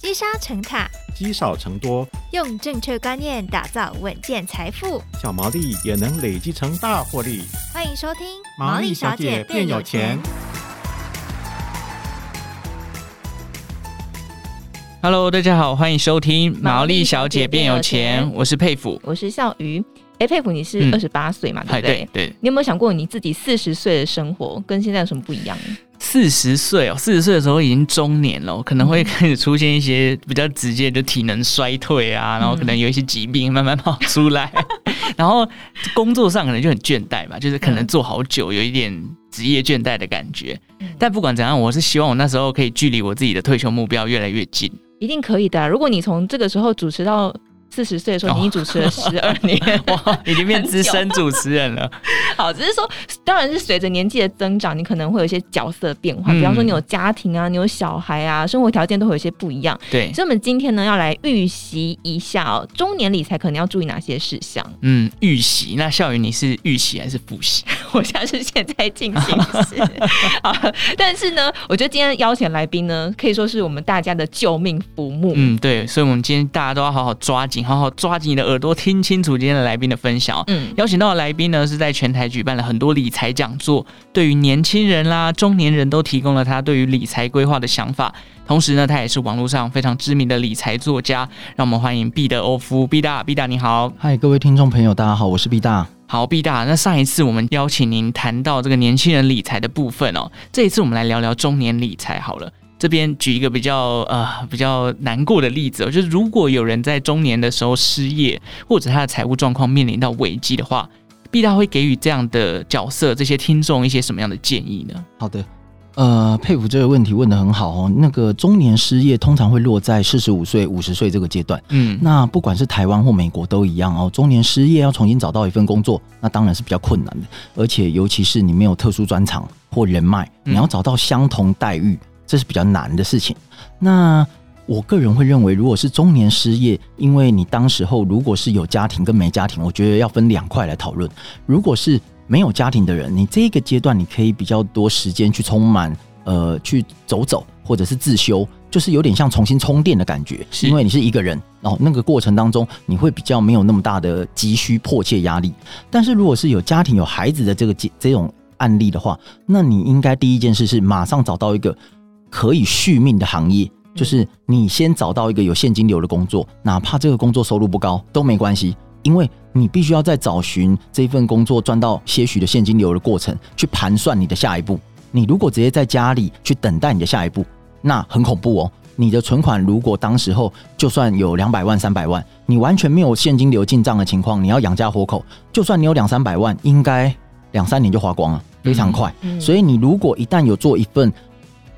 积沙成塔，积少成多，用正确观念打造稳健财富，小毛利也能累积成大获利。欢迎收听《毛利小姐变有钱》。Hello，大家好，欢迎收听《毛利小姐变有钱》，我是佩服，我是笑鱼。哎，佩甫，你是二十八岁嘛？对不对？对，对。你有没有想过你自己四十岁的生活跟现在有什么不一样？四十岁哦，四十岁的时候已经中年了，可能会开始出现一些比较直接的体能衰退啊，然后可能有一些疾病慢慢跑出来，然后工作上可能就很倦怠吧，就是可能做好久，有一点职业倦怠的感觉。但不管怎样，我是希望我那时候可以距离我自己的退休目标越来越近。一定可以的啊，如果你从这个时候主持到。四十岁的时候，你已经主持了十二年，哇，已经变资深主持人了。好，只是说，当然是随着年纪的增长，你可能会有一些角色变化。嗯、比方说，你有家庭啊，你有小孩啊，生活条件都会有一些不一样。对，所以我们今天呢，要来预习一下哦，中年理财可能要注意哪些事项？嗯，预习。那孝瑜，你是预习还是复习？我现在是现在进行但是呢，我觉得今天邀请来宾呢，可以说是我们大家的救命浮木。嗯，对，所以我们今天大家都要好好抓紧。好好抓紧你的耳朵，听清楚今天的来宾的分享。嗯，邀请到的来宾呢，是在全台举办了很多理财讲座，对于年轻人啦、中年人都提供了他对于理财规划的想法。同时呢，他也是网络上非常知名的理财作家。让我们欢迎毕德欧夫，毕大，毕大你好。嗨，各位听众朋友，大家好，我是毕大。好，毕大。那上一次我们邀请您谈到这个年轻人理财的部分哦，这一次我们来聊聊中年理财好了。这边举一个比较呃比较难过的例子哦，就是如果有人在中年的时候失业，或者他的财务状况面临到危机的话，毕大会给予这样的角色这些听众一些什么样的建议呢？好的，呃，佩服这个问题问的很好哦。那个中年失业通常会落在四十五岁、五十岁这个阶段，嗯，那不管是台湾或美国都一样哦。中年失业要重新找到一份工作，那当然是比较困难的，而且尤其是你没有特殊专长或人脉，你要找到相同待遇。这是比较难的事情。那我个人会认为，如果是中年失业，因为你当时候如果是有家庭跟没家庭，我觉得要分两块来讨论。如果是没有家庭的人，你这个阶段你可以比较多时间去充满，呃，去走走或者是自修，就是有点像重新充电的感觉。是因为你是一个人，然后那个过程当中你会比较没有那么大的急需迫切压力。但是如果是有家庭有孩子的这个这种案例的话，那你应该第一件事是马上找到一个。可以续命的行业，就是你先找到一个有现金流的工作，哪怕这个工作收入不高都没关系，因为你必须要在找寻这份工作赚到些许的现金流的过程，去盘算你的下一步。你如果直接在家里去等待你的下一步，那很恐怖哦。你的存款如果当时候就算有两百万、三百万，你完全没有现金流进账的情况，你要养家活口，就算你有两三百万，应该两三年就花光了，非常快。所以你如果一旦有做一份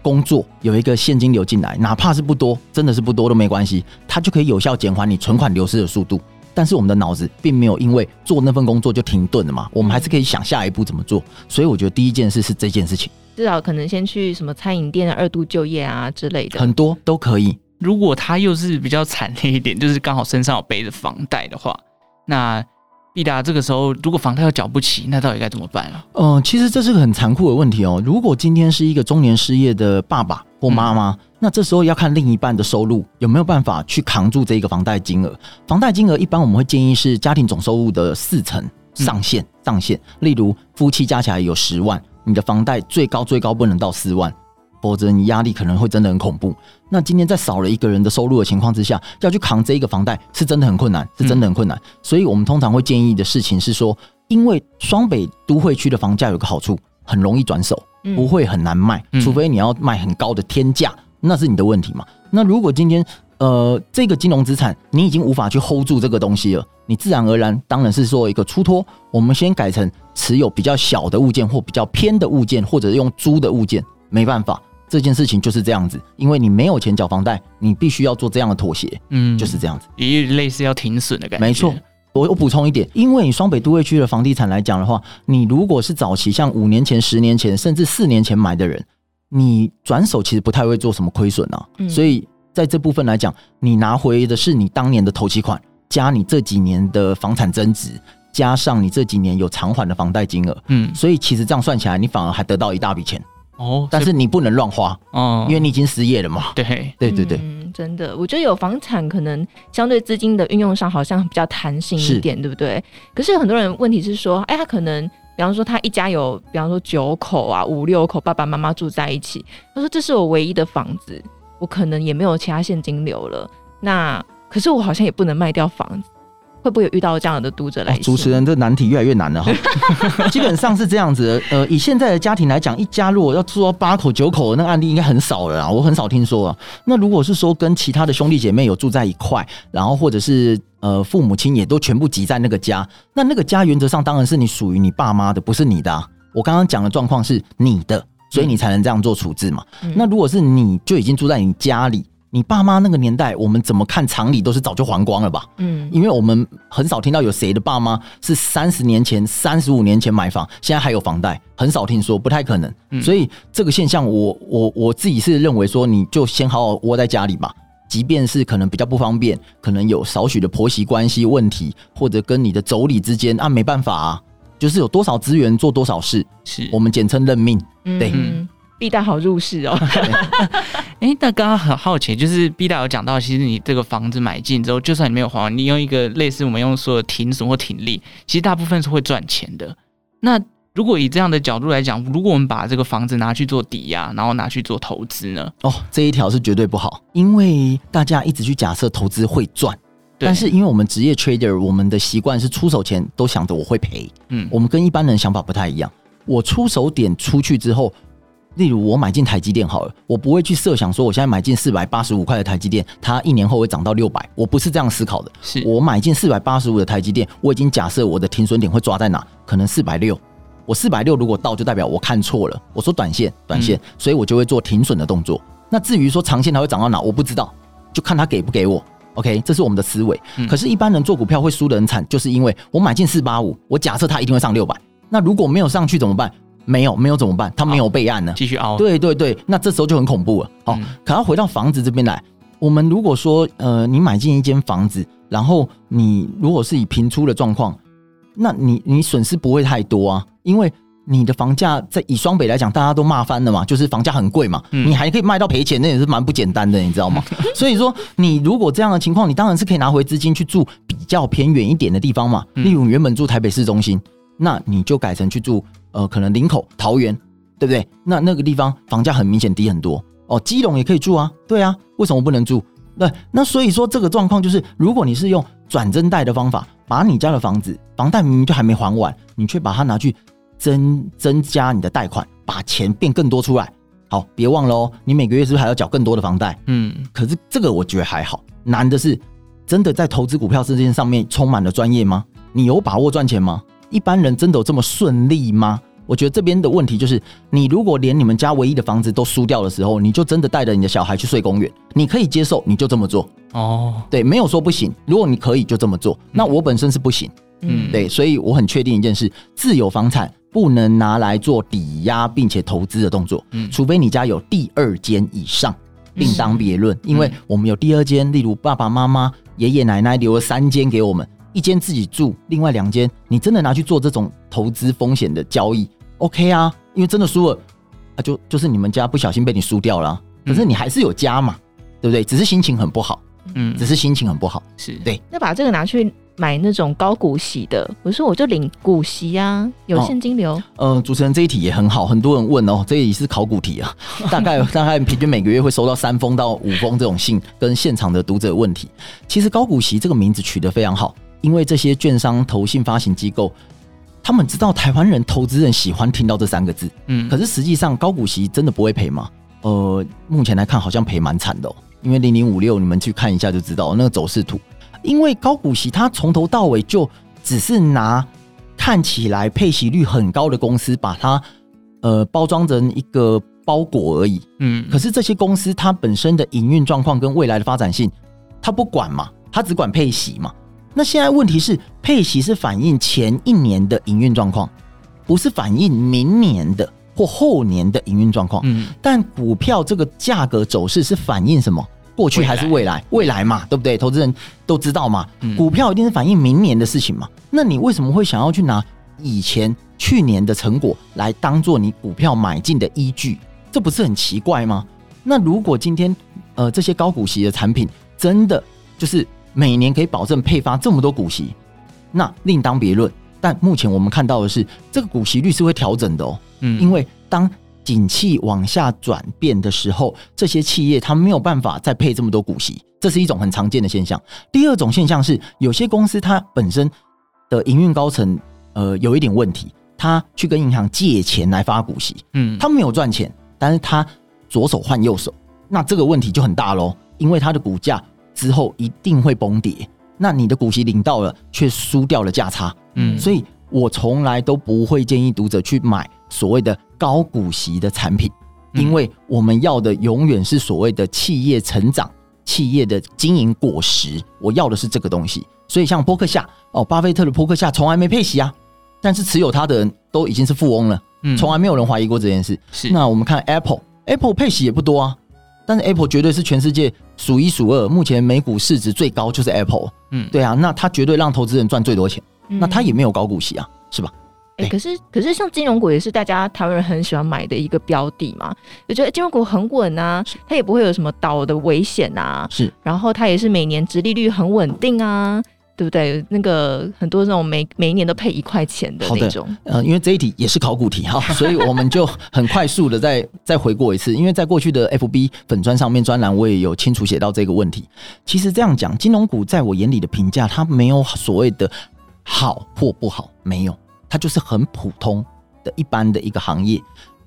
工作有一个现金流进来，哪怕是不多，真的是不多都没关系，它就可以有效减缓你存款流失的速度。但是我们的脑子并没有因为做那份工作就停顿了嘛，我们还是可以想下一步怎么做。所以我觉得第一件事是这件事情，至少可能先去什么餐饮店啊、二度就业啊之类的，很多都可以。如果他又是比较惨烈一点，就是刚好身上有背着房贷的话，那。毕达，这个时候如果房贷又缴不起，那到底该怎么办啊？嗯、呃，其实这是个很残酷的问题哦。如果今天是一个中年失业的爸爸或妈妈，嗯、那这时候要看另一半的收入有没有办法去扛住这个房贷金额。房贷金额一般我们会建议是家庭总收入的四成上限，上限。例如夫妻加起来有十万，你的房贷最高最高不能到四万。否则你压力可能会真的很恐怖。那今天在少了一个人的收入的情况之下，要去扛这一个房贷，是真的很困难，是真的很困难。所以我们通常会建议的事情是说，因为双北都会区的房价有个好处，很容易转手，不会很难卖，除非你要卖很高的天价，那是你的问题嘛。那如果今天呃这个金融资产你已经无法去 hold 住这个东西了，你自然而然当然是说一个出脱，我们先改成持有比较小的物件或比较偏的物件，或者用租的物件，没办法。这件事情就是这样子，因为你没有钱缴房贷，你必须要做这样的妥协，嗯，就是这样子，一类似要停损的感觉。没错，我我补充一点，因为你双北都会区的房地产来讲的话，你如果是早期像五年前、十年前，甚至四年前买的人，你转手其实不太会做什么亏损啊。嗯，所以在这部分来讲，你拿回的是你当年的头期款，加你这几年的房产增值，加上你这几年有偿还的房贷金额，嗯，所以其实这样算起来，你反而还得到一大笔钱。哦，但是你不能乱花哦，因为你已经失业了嘛。对对对对，嗯，真的，我觉得有房产可能相对资金的运用上好像比较弹性一点，对不对？可是很多人问题是说，哎，他可能比方说他一家有，比方说九口啊，五六口，爸爸妈妈住在一起，他说这是我唯一的房子，我可能也没有其他现金流了，那可是我好像也不能卖掉房子。会不会有遇到这样的读者来、哦？主持人，这难题越来越难了哈。基本上是这样子的，呃，以现在的家庭来讲，一家如果要住到八口九口的那个案例应该很少了啦，我很少听说啊。那如果是说跟其他的兄弟姐妹有住在一块，然后或者是呃父母亲也都全部挤在那个家，那那个家原则上当然是你属于你爸妈的，不是你的啊。我刚刚讲的状况是你的，所以你才能这样做处置嘛。嗯、那如果是你就已经住在你家里。你爸妈那个年代，我们怎么看常理都是早就还光了吧？嗯，因为我们很少听到有谁的爸妈是三十年前、三十五年前买房，现在还有房贷，很少听说，不太可能。嗯，所以这个现象我，我我我自己是认为说，你就先好好窝在家里吧。即便是可能比较不方便，可能有少许的婆媳关系问题，或者跟你的妯娌之间啊，没办法啊，就是有多少资源做多少事，是我们简称认命。对。嗯毕大好入市哦，哎、欸，那刚刚很好奇，就是 B 大有讲到，其实你这个房子买进之后，就算你没有还完，你用一个类似我们用说的停损或停利，其实大部分是会赚钱的。那如果以这样的角度来讲，如果我们把这个房子拿去做抵押，然后拿去做投资呢？哦，这一条是绝对不好，因为大家一直去假设投资会赚，但是因为我们职业 trader，我们的习惯是出手前都想着我会赔，嗯，我们跟一般人想法不太一样。我出手点出去之后。例如我买进台积电好了，我不会去设想说我现在买进四百八十五块的台积电，它一年后会涨到六百，我不是这样思考的。是我买进四百八十五的台积电，我已经假设我的停损点会抓在哪，可能四百六。我四百六如果到，就代表我看错了。我说短线，短线，嗯、所以我就会做停损的动作。那至于说长线它会涨到哪，我不知道，就看它给不给我。OK，这是我们的思维。嗯、可是，一般人做股票会输得很惨，就是因为我买进四八五，我假设它一定会上六百，那如果没有上去怎么办？没有，没有怎么办？他没有备案呢，继续熬。对对对，那这时候就很恐怖了。好、嗯，可要回到房子这边来，我们如果说，呃，你买进一间房子，然后你如果是以平出的状况，那你你损失不会太多啊，因为你的房价在以双北来讲，大家都骂翻了嘛，就是房价很贵嘛，嗯、你还可以卖到赔钱，那也是蛮不简单的，你知道吗？所以说，你如果这样的情况，你当然是可以拿回资金去住比较偏远一点的地方嘛，例如原本住台北市中心，那你就改成去住。呃，可能林口、桃园，对不对？那那个地方房价很明显低很多哦。基隆也可以住啊，对啊，为什么不能住？对，那所以说这个状况就是，如果你是用转增贷的方法，把你家的房子房贷明明就还没还完，你却把它拿去增增加你的贷款，把钱变更多出来。好，别忘了哦，你每个月是不是还要缴更多的房贷？嗯，可是这个我觉得还好，难的是真的在投资股票这件上面充满了专业吗？你有把握赚钱吗？一般人真的有这么顺利吗？我觉得这边的问题就是，你如果连你们家唯一的房子都输掉的时候，你就真的带着你的小孩去睡公园，你可以接受，你就这么做哦。对，没有说不行。如果你可以，就这么做。那我本身是不行，嗯，对，所以我很确定一件事：自有房产不能拿来做抵押并且投资的动作，嗯，除非你家有第二间以上，另当别论。因为我们有第二间，例如爸爸妈妈、爷爷奶奶留了三间给我们。一间自己住，另外两间你真的拿去做这种投资风险的交易，OK 啊？因为真的输了啊，就就是你们家不小心被你输掉了，可是你还是有家嘛，对不对？只是心情很不好，嗯，只是心情很不好，是对。那把这个拿去买那种高股息的，我说我就领股息啊，有现金流。嗯、哦呃，主持人这一题也很好，很多人问哦，这也是考古题啊，大概大概平均每个月会收到三封到五封这种信，跟现场的读者问题。其实高股息这个名字取得非常好。因为这些券商、投信发行机构，他们知道台湾人、投资人喜欢听到这三个字。嗯，可是实际上高股息真的不会赔吗？呃，目前来看好像赔蛮惨的哦。因为零零五六，你们去看一下就知道那个走势图。因为高股息它从头到尾就只是拿看起来配息率很高的公司，把它呃包装成一个包裹而已。嗯，可是这些公司它本身的营运状况跟未来的发展性，它不管嘛，它只管配息嘛。那现在问题是，配息是反映前一年的营运状况，不是反映明年的或后年的营运状况。嗯，但股票这个价格走势是反映什么？过去还是未来？未来嘛，对不对？投资人都知道嘛。股票一定是反映明年的事情嘛。那你为什么会想要去拿以前去年的成果来当做你股票买进的依据？这不是很奇怪吗？那如果今天呃这些高股息的产品真的就是每年可以保证配发这么多股息，那另当别论。但目前我们看到的是，这个股息率是会调整的哦。嗯，因为当景气往下转变的时候，这些企业它没有办法再配这么多股息，这是一种很常见的现象。第二种现象是，有些公司它本身的营运高层呃有一点问题，他去跟银行借钱来发股息，嗯，他没有赚钱，但是他左手换右手，那这个问题就很大喽，因为它的股价之后一定会崩跌，那你的股息领到了，却输掉了价差，嗯，所以我从来都不会建议读者去买所谓的高股息的产品，因为我们要的永远是所谓的企业成长、企业的经营果实，我要的是这个东西。所以像波克夏哦，巴菲特的波克夏从来没配息啊，但是持有它的人都已经是富翁了，嗯，从来没有人怀疑过这件事。是，那我们看 Apple，Apple 配息也不多啊，但是 Apple 绝对是全世界数一数二，目前美股市值最高就是 Apple，嗯，对啊，那它绝对让投资人赚最多钱，嗯，那它也没有高股息啊，是吧？哎、欸，可是可是像金融股也是大家台湾人很喜欢买的一个标的嘛，我觉得金融股很稳啊，它也不会有什么倒的危险啊，是，然后它也是每年殖利率很稳定啊。对不对？那个很多这种每每一年都配一块钱的那种。呃，因为这一题也是考古题哈，所以我们就很快速的再再回过一次。因为在过去的 FB 粉专上面专栏，我也有清楚写到这个问题。其实这样讲，金融股在我眼里的评价，它没有所谓的好或不好，没有，它就是很普通的一般的一个行业。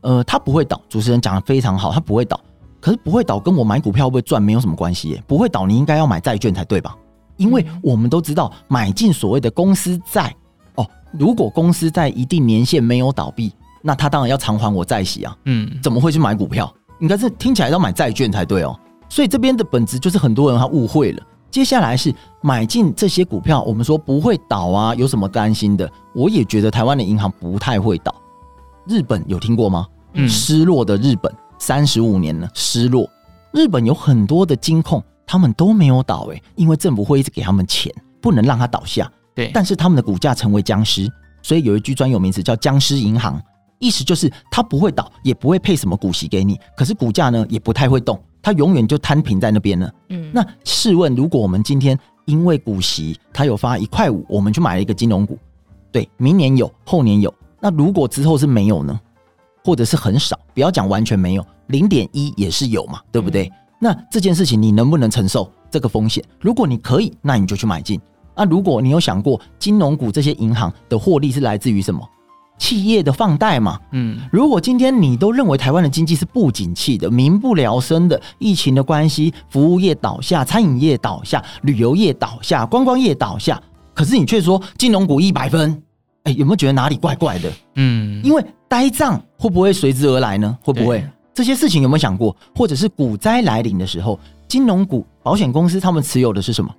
呃，它不会倒。主持人讲的非常好，它不会倒。可是不会倒跟我买股票会不会赚没有什么关系耶。不会倒，你应该要买债券才对吧？因为我们都知道，买进所谓的公司债哦，如果公司在一定年限没有倒闭，那他当然要偿还我债息啊。嗯，怎么会去买股票？应该是听起来要买债券才对哦。所以这边的本质就是很多人他误会了。接下来是买进这些股票，我们说不会倒啊，有什么担心的？我也觉得台湾的银行不太会倒。日本有听过吗？嗯，失落的日本三十五年了，失落。日本有很多的金控。他们都没有倒诶，因为政府会一直给他们钱，不能让它倒下。对，但是他们的股价成为僵尸，所以有一句专有名词叫“僵尸银行”，意思就是它不会倒，也不会配什么股息给你，可是股价呢也不太会动，它永远就摊平在那边了。嗯，那试问，如果我们今天因为股息它有发一块五，我们去买了一个金融股，对，明年有，后年有，那如果之后是没有呢？或者是很少，不要讲完全没有，零点一也是有嘛，对不对？嗯那这件事情你能不能承受这个风险？如果你可以，那你就去买进。那如果你有想过，金融股这些银行的获利是来自于什么？企业的放贷嘛。嗯，如果今天你都认为台湾的经济是不景气的、民不聊生的，疫情的关系，服务业倒下，餐饮业倒下，旅游业倒下，观光业倒下，可是你却说金融股一百分，哎，有没有觉得哪里怪怪的？嗯，因为呆账会不会随之而来呢？会不会？这些事情有没有想过？或者是股灾来临的时候，金融股、保险公司他们持有的是什么？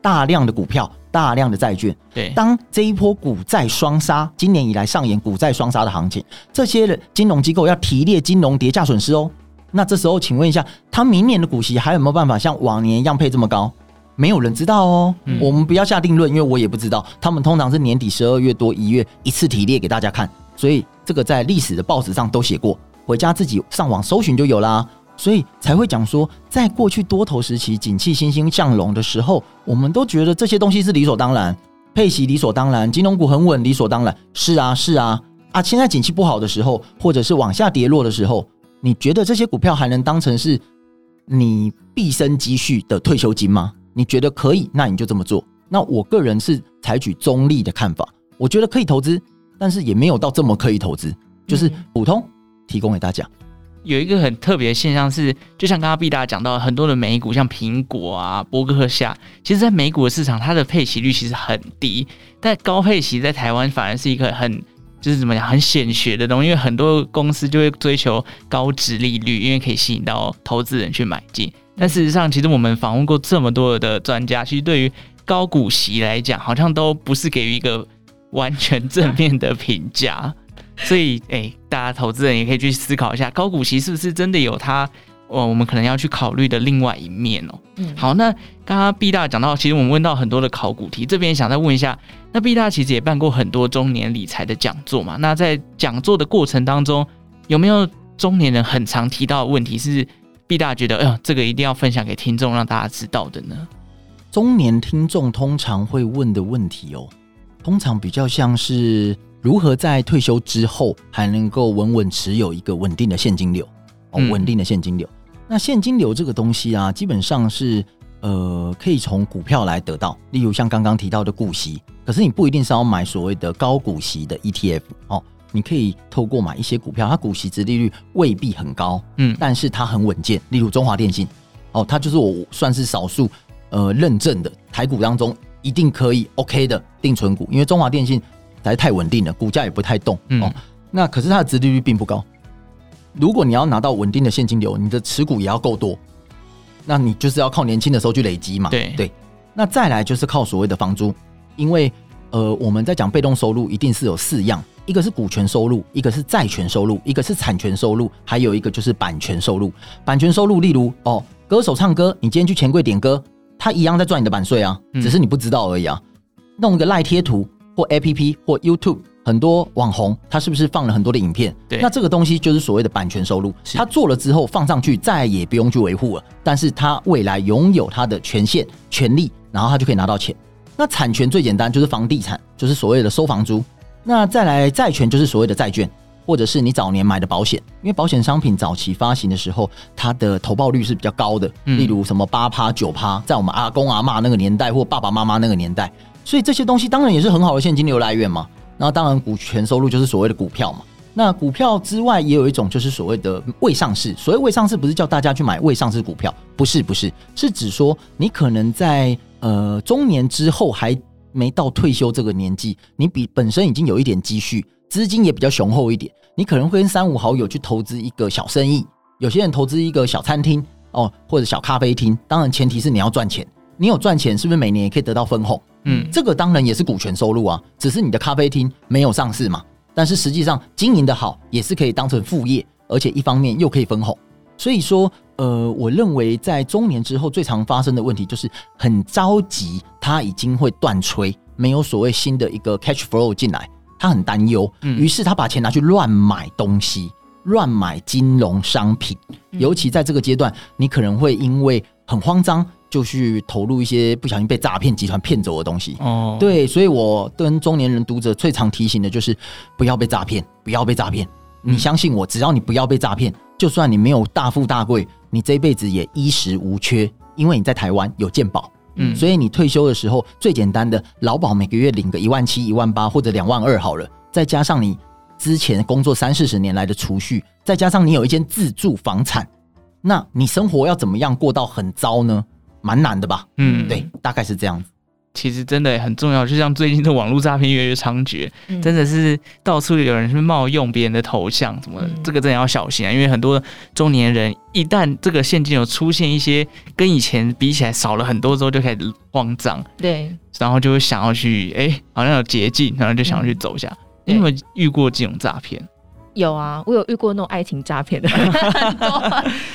大量的股票、大量的债券。对，当这一波股债双杀，今年以来上演股债双杀的行情，这些的金融机构要提列金融跌价损失哦。那这时候，请问一下，他明年的股息还有没有办法像往年一样配这么高？没有人知道哦。嗯、我们不要下定论，因为我也不知道。他们通常是年底十二月多一月一次提列给大家看，所以这个在历史的报纸上都写过。回家自己上网搜寻就有啦，所以才会讲说，在过去多头时期，景气欣欣向荣的时候，我们都觉得这些东西是理所当然，配息理所当然，金融股很稳理所当然。是啊，是啊，啊！现在景气不好的时候，或者是往下跌落的时候，你觉得这些股票还能当成是你毕生积蓄的退休金吗？你觉得可以，那你就这么做。那我个人是采取中立的看法，我觉得可以投资，但是也没有到这么可以投资，就是普通。提供给大家，有一个很特别的现象是，就像刚刚毕大讲到，很多的美股，像苹果啊、波克夏，其实，在美股的市场，它的配息率其实很低，但高配息在台湾反而是一个很，就是怎么讲，很显学的东西，因为很多公司就会追求高殖利率，因为可以吸引到投资人去买进。但事实上，其实我们访问过这么多的专家，其实对于高股息来讲，好像都不是给予一个完全正面的评价。所以，哎、欸，大家投资人也可以去思考一下，高股息是不是真的有它？哦，我们可能要去考虑的另外一面哦。嗯，好，那刚刚毕大讲到，其实我们问到很多的考古题，这边想再问一下，那毕大其实也办过很多中年理财的讲座嘛？那在讲座的过程当中，有没有中年人很常提到的问题是，毕大觉得，哎呦，这个一定要分享给听众，让大家知道的呢？中年听众通常会问的问题哦，通常比较像是如何在退休之后还能够稳稳持有一个稳定的现金流哦，稳定的现金流。嗯、那现金流这个东西啊，基本上是呃可以从股票来得到，例如像刚刚提到的股息，可是你不一定是要买所谓的高股息的 ETF 哦，你可以透过买一些股票，它股息殖利率未必很高，嗯，但是它很稳健，例如中华电信哦，它就是我算是少数。呃，认证的台股当中一定可以 OK 的定存股，因为中华电信实在太稳定了，股价也不太动、嗯、哦。那可是它的殖利率并不高。如果你要拿到稳定的现金流，你的持股也要够多，那你就是要靠年轻的时候去累积嘛。对对。那再来就是靠所谓的房租，因为呃我们在讲被动收入，一定是有四样，一个是股权收入，一个是债权收入，一个是产权收入，还有一个就是版权收入。版权收入，例如哦，歌手唱歌，你今天去钱柜点歌。他一样在赚你的版税啊，只是你不知道而已啊。嗯、弄一个赖贴图或 APP 或 YouTube，很多网红他是不是放了很多的影片？对，那这个东西就是所谓的版权收入。他做了之后放上去，再也不用去维护了，但是他未来拥有他的权限、权利，然后他就可以拿到钱。那产权最简单就是房地产，就是所谓的收房租。那再来债权就是所谓的债券。或者是你早年买的保险，因为保险商品早期发行的时候，它的投报率是比较高的，例如什么八趴九趴，在我们阿公阿妈那个年代或爸爸妈妈那个年代，所以这些东西当然也是很好的现金流来源嘛。那当然股权收入就是所谓的股票嘛。那股票之外也有一种就是所谓的未上市，所谓未上市不是叫大家去买未上市股票，不是不是，是指说你可能在呃中年之后还没到退休这个年纪，你比本身已经有一点积蓄，资金也比较雄厚一点。你可能会跟三五好友去投资一个小生意，有些人投资一个小餐厅哦，或者小咖啡厅。当然前提是你要赚钱，你有赚钱是不是每年也可以得到分红？嗯，这个当然也是股权收入啊，只是你的咖啡厅没有上市嘛。但是实际上经营的好也是可以当成副业，而且一方面又可以分红。所以说，呃，我认为在中年之后最常发生的问题就是很着急，他已经会断炊，没有所谓新的一个 cash flow 进来。他很担忧，于是他把钱拿去乱买东西，乱买金融商品。尤其在这个阶段，你可能会因为很慌张，就去投入一些不小心被诈骗集团骗走的东西。哦，对，所以我跟中年人读者最常提醒的就是不要被诈骗，不要被诈骗。你相信我，只要你不要被诈骗，就算你没有大富大贵，你这辈子也衣食无缺，因为你在台湾有健保。嗯，所以你退休的时候最简单的劳保每个月领个一万七、一万八或者两万二好了，再加上你之前工作三四十年来的储蓄，再加上你有一间自住房产，那你生活要怎么样过到很糟呢？蛮难的吧？嗯，对，大概是这样子。其实真的很重要，就像最近的网络诈骗越来越猖獗，嗯、真的是到处有人去冒用别人的头像什么的，嗯、这个真的要小心啊！因为很多中年人一旦这个现金有出现一些跟以前比起来少了很多之后，就开始慌张，对，然后就会想要去，哎、欸，好像有捷径，然后就想要去走一下。嗯、你有没有遇过这种诈骗？有啊，我有遇过那种爱情诈骗的，很 多。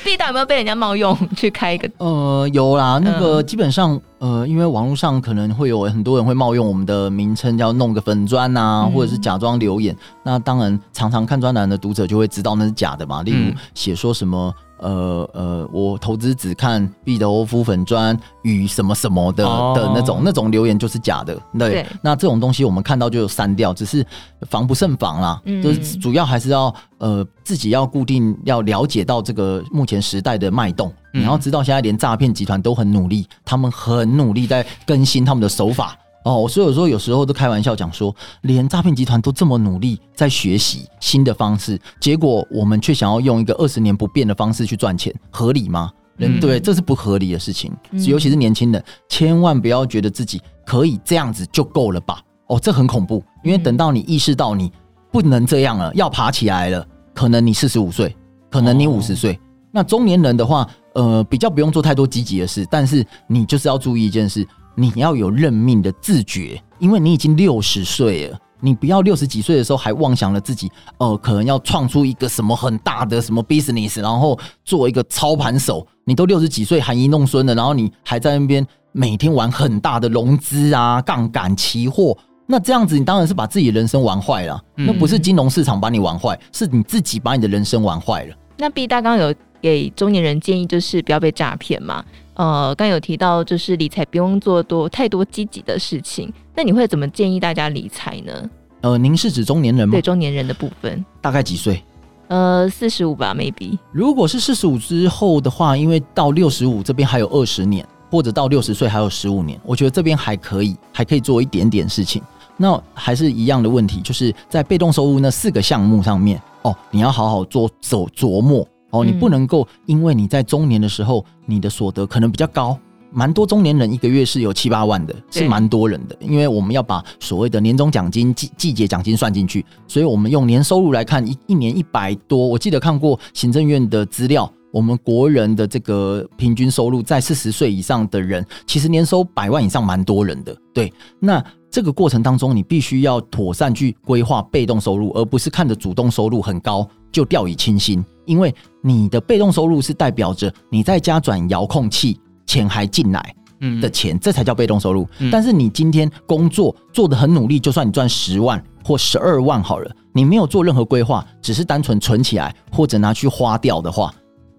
B 大有没有被人家冒用去开一个？呃，有啦，那个基本上，呃，因为网络上可能会有很多人会冒用我们的名称，要弄个粉专啊，嗯、或者是假装留言。那当然，常常看专栏的读者就会知道那是假的嘛。例如写说什么。呃呃，我投资只看毕德欧夫粉砖与什么什么的的那种、oh. 那种留言就是假的，对。对那这种东西我们看到就删掉，只是防不胜防啦。嗯、就是主要还是要呃自己要固定要了解到这个目前时代的脉动，嗯、你要知道现在连诈骗集团都很努力，他们很努力在更新他们的手法。哦，所以有时候有时候都开玩笑讲说，连诈骗集团都这么努力在学习新的方式，结果我们却想要用一个二十年不变的方式去赚钱，合理吗？嗯，对，这是不合理的事情。尤其是年轻人，千万不要觉得自己可以这样子就够了吧？哦，这很恐怖，因为等到你意识到你不能这样了，要爬起来了，可能你四十五岁，可能你五十岁。那中年人的话，呃，比较不用做太多积极的事，但是你就是要注意一件事。你要有认命的自觉，因为你已经六十岁了，你不要六十几岁的时候还妄想了自己，呃，可能要创出一个什么很大的什么 business，然后做一个操盘手。你都六十几岁，含饴弄孙了，然后你还在那边每天玩很大的融资啊、杠杆、期货，那这样子，你当然是把自己的人生玩坏了。那不是金融市场把你玩坏，是你自己把你的人生玩坏了。那 B 大刚有给中年人建议，就是不要被诈骗嘛。呃，刚有提到，就是理财不用做多太多积极的事情。那你会怎么建议大家理财呢？呃，您是指中年人吗？对，中年人的部分，大概几岁？呃，四十五吧，maybe。如果是四十五之后的话，因为到六十五这边还有二十年，或者到六十岁还有十五年，我觉得这边还可以，还可以做一点点事情。那还是一样的问题，就是在被动收入那四个项目上面哦，你要好好做走琢磨哦，你不能够因为你在中年的时候，你的所得可能比较高，蛮多中年人一个月是有七八万的，是蛮多人的，因为我们要把所谓的年终奖金、季季节奖金算进去，所以我们用年收入来看，一一年一百多，我记得看过行政院的资料。我们国人的这个平均收入，在四十岁以上的人，其实年收百万以上蛮多人的。对，那这个过程当中，你必须要妥善去规划被动收入，而不是看着主动收入很高就掉以轻心。因为你的被动收入是代表着你在家转遥控器，钱还进来的钱，这才叫被动收入。但是你今天工作做得很努力，就算你赚十万或十二万好了，你没有做任何规划，只是单纯存起来或者拿去花掉的话。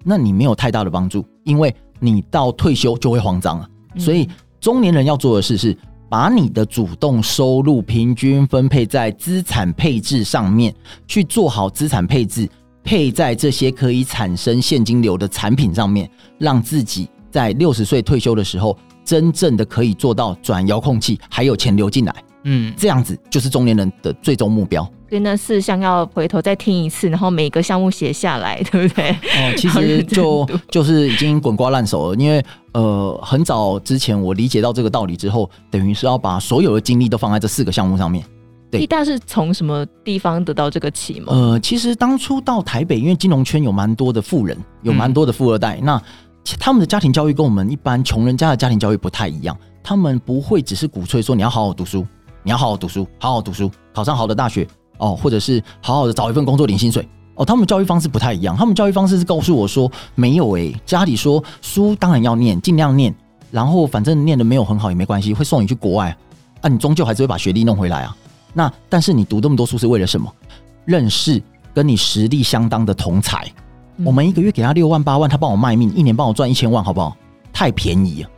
那你没有太大的帮助，因为你到退休就会慌张了。所以中年人要做的事是，把你的主动收入平均分配在资产配置上面，去做好资产配置，配在这些可以产生现金流的产品上面，让自己在六十岁退休的时候，真正的可以做到转遥控器，还有钱流进来。嗯，这样子就是中年人的最终目标。所以那四项要回头再听一次，然后每个项目写下来，对不对？哦，其实就就是已经滚瓜烂熟了，因为呃，很早之前我理解到这个道理之后，等于是要把所有的精力都放在这四个项目上面。对，大是从什么地方得到这个启蒙？呃，其实当初到台北，因为金融圈有蛮多的富人，有蛮多的富二代，嗯、那他们的家庭教育跟我们一般穷人家的家庭教育不太一样，他们不会只是鼓吹说你要好好读书。你要好好读书，好好读书，考上好的大学哦，或者是好好的找一份工作领薪水哦。他们教育方式不太一样，他们教育方式是告诉我说，没有诶、欸，家里说书当然要念，尽量念，然后反正念的没有很好也没关系，会送你去国外啊，你终究还是会把学历弄回来啊。那但是你读这么多书是为了什么？认识跟你实力相当的同才。嗯、我们一个月给他六万八万，他帮我卖命，一年帮我赚一千万，好不好？太便宜了，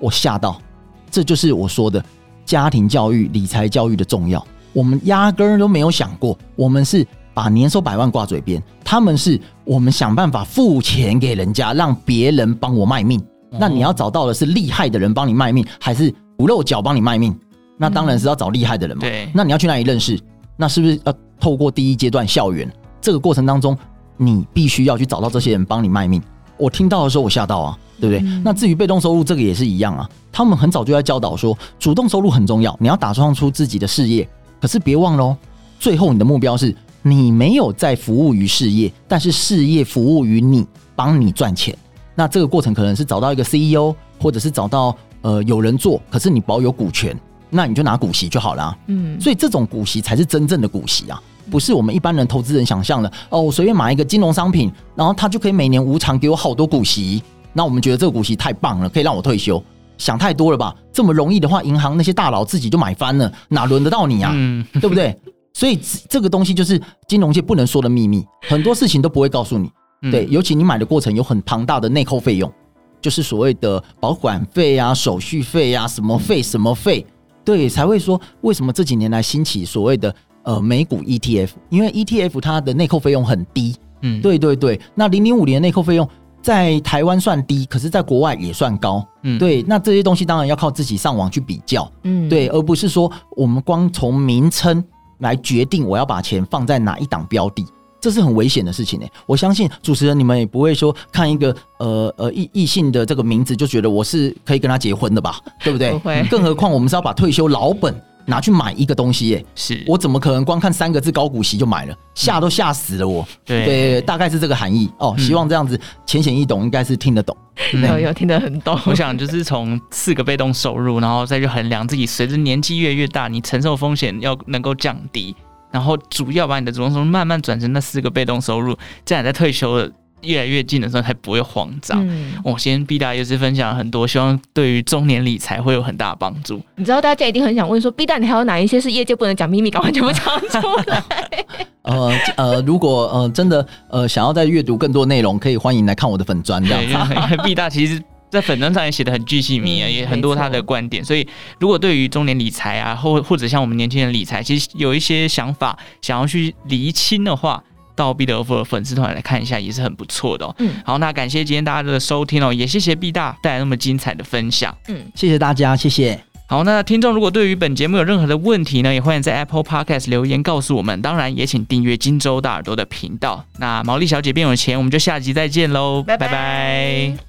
我吓到。这就是我说的。家庭教育、理财教育的重要，我们压根儿都没有想过。我们是把年收百万挂嘴边，他们是我们想办法付钱给人家，让别人帮我卖命。那你要找到的是厉害的人帮你卖命，还是不露脚帮你卖命？那当然是要找厉害的人嘛。对。那你要去哪里认识？那是不是要透过第一阶段校园这个过程当中，你必须要去找到这些人帮你卖命？我听到的时候，我吓到啊。对不对？嗯、那至于被动收入，这个也是一样啊。他们很早就在教导说，主动收入很重要，你要打创出自己的事业。可是别忘了哦，最后你的目标是你没有在服务于事业，但是事业服务于你，帮你赚钱。那这个过程可能是找到一个 CEO，或者是找到呃有人做，可是你保有股权，那你就拿股息就好了啊。嗯，所以这种股息才是真正的股息啊，不是我们一般人投资人想象的哦。我随便买一个金融商品，然后他就可以每年无偿给我好多股息。那我们觉得这个股息太棒了，可以让我退休，想太多了吧？这么容易的话，银行那些大佬自己就买翻了，哪轮得到你啊？嗯，对不对？所以这个东西就是金融界不能说的秘密，很多事情都不会告诉你。对，尤其你买的过程有很庞大的内扣费用，就是所谓的保管费啊、手续费啊、什么费什么费，对，才会说为什么这几年来兴起所谓的呃美股 ETF，因为 ETF 它的内扣费用很低。嗯，对对对，那零零五年内扣费用。在台湾算低，可是在国外也算高。嗯，对，那这些东西当然要靠自己上网去比较。嗯，对，而不是说我们光从名称来决定我要把钱放在哪一档标的，这是很危险的事情呢。我相信主持人你们也不会说看一个呃呃异异性的这个名字就觉得我是可以跟他结婚的吧？对不对？不会。更何况我们是要把退休老本。拿去买一个东西耶，是我怎么可能光看三个字高股息就买了？吓都吓死了我。对，对，大概是这个含义哦。希望这样子浅显易懂，应该是听得懂。有有听得很懂。我想就是从四个被动收入，然后再去衡量自己随着年纪越越大，你承受风险要能够降低，然后主要把你的主动收入慢慢转成那四个被动收入，这样在退休的越来越近的时候才不会慌张。嗯，我、哦、先毕大又是分享了很多，希望对于中年理财会有很大的帮助。你知道大家一定很想问说，毕大你还有哪一些是业界不能讲秘密，赶快全部讲出来。呃呃，如果呃真的呃想要再阅读更多内容，可以欢迎来看我的粉砖这样子。毕大其实。在粉专上也写的很具细靡遗，也很多他的观点。所以，如果对于中年理财啊，或或者像我们年轻人理财，其实有一些想法想要去厘清的话，到毕德夫的粉丝团来看一下，也是很不错的哦。嗯，好，那感谢今天大家的收听哦，也谢谢毕大带来那么精彩的分享。嗯，谢谢大家，谢谢。好，那听众如果对于本节目有任何的问题呢，也欢迎在 Apple Podcast 留言告诉我们。当然，也请订阅荆州大耳朵的频道。那毛利小姐变有钱，我们就下集再见喽，拜拜。拜拜。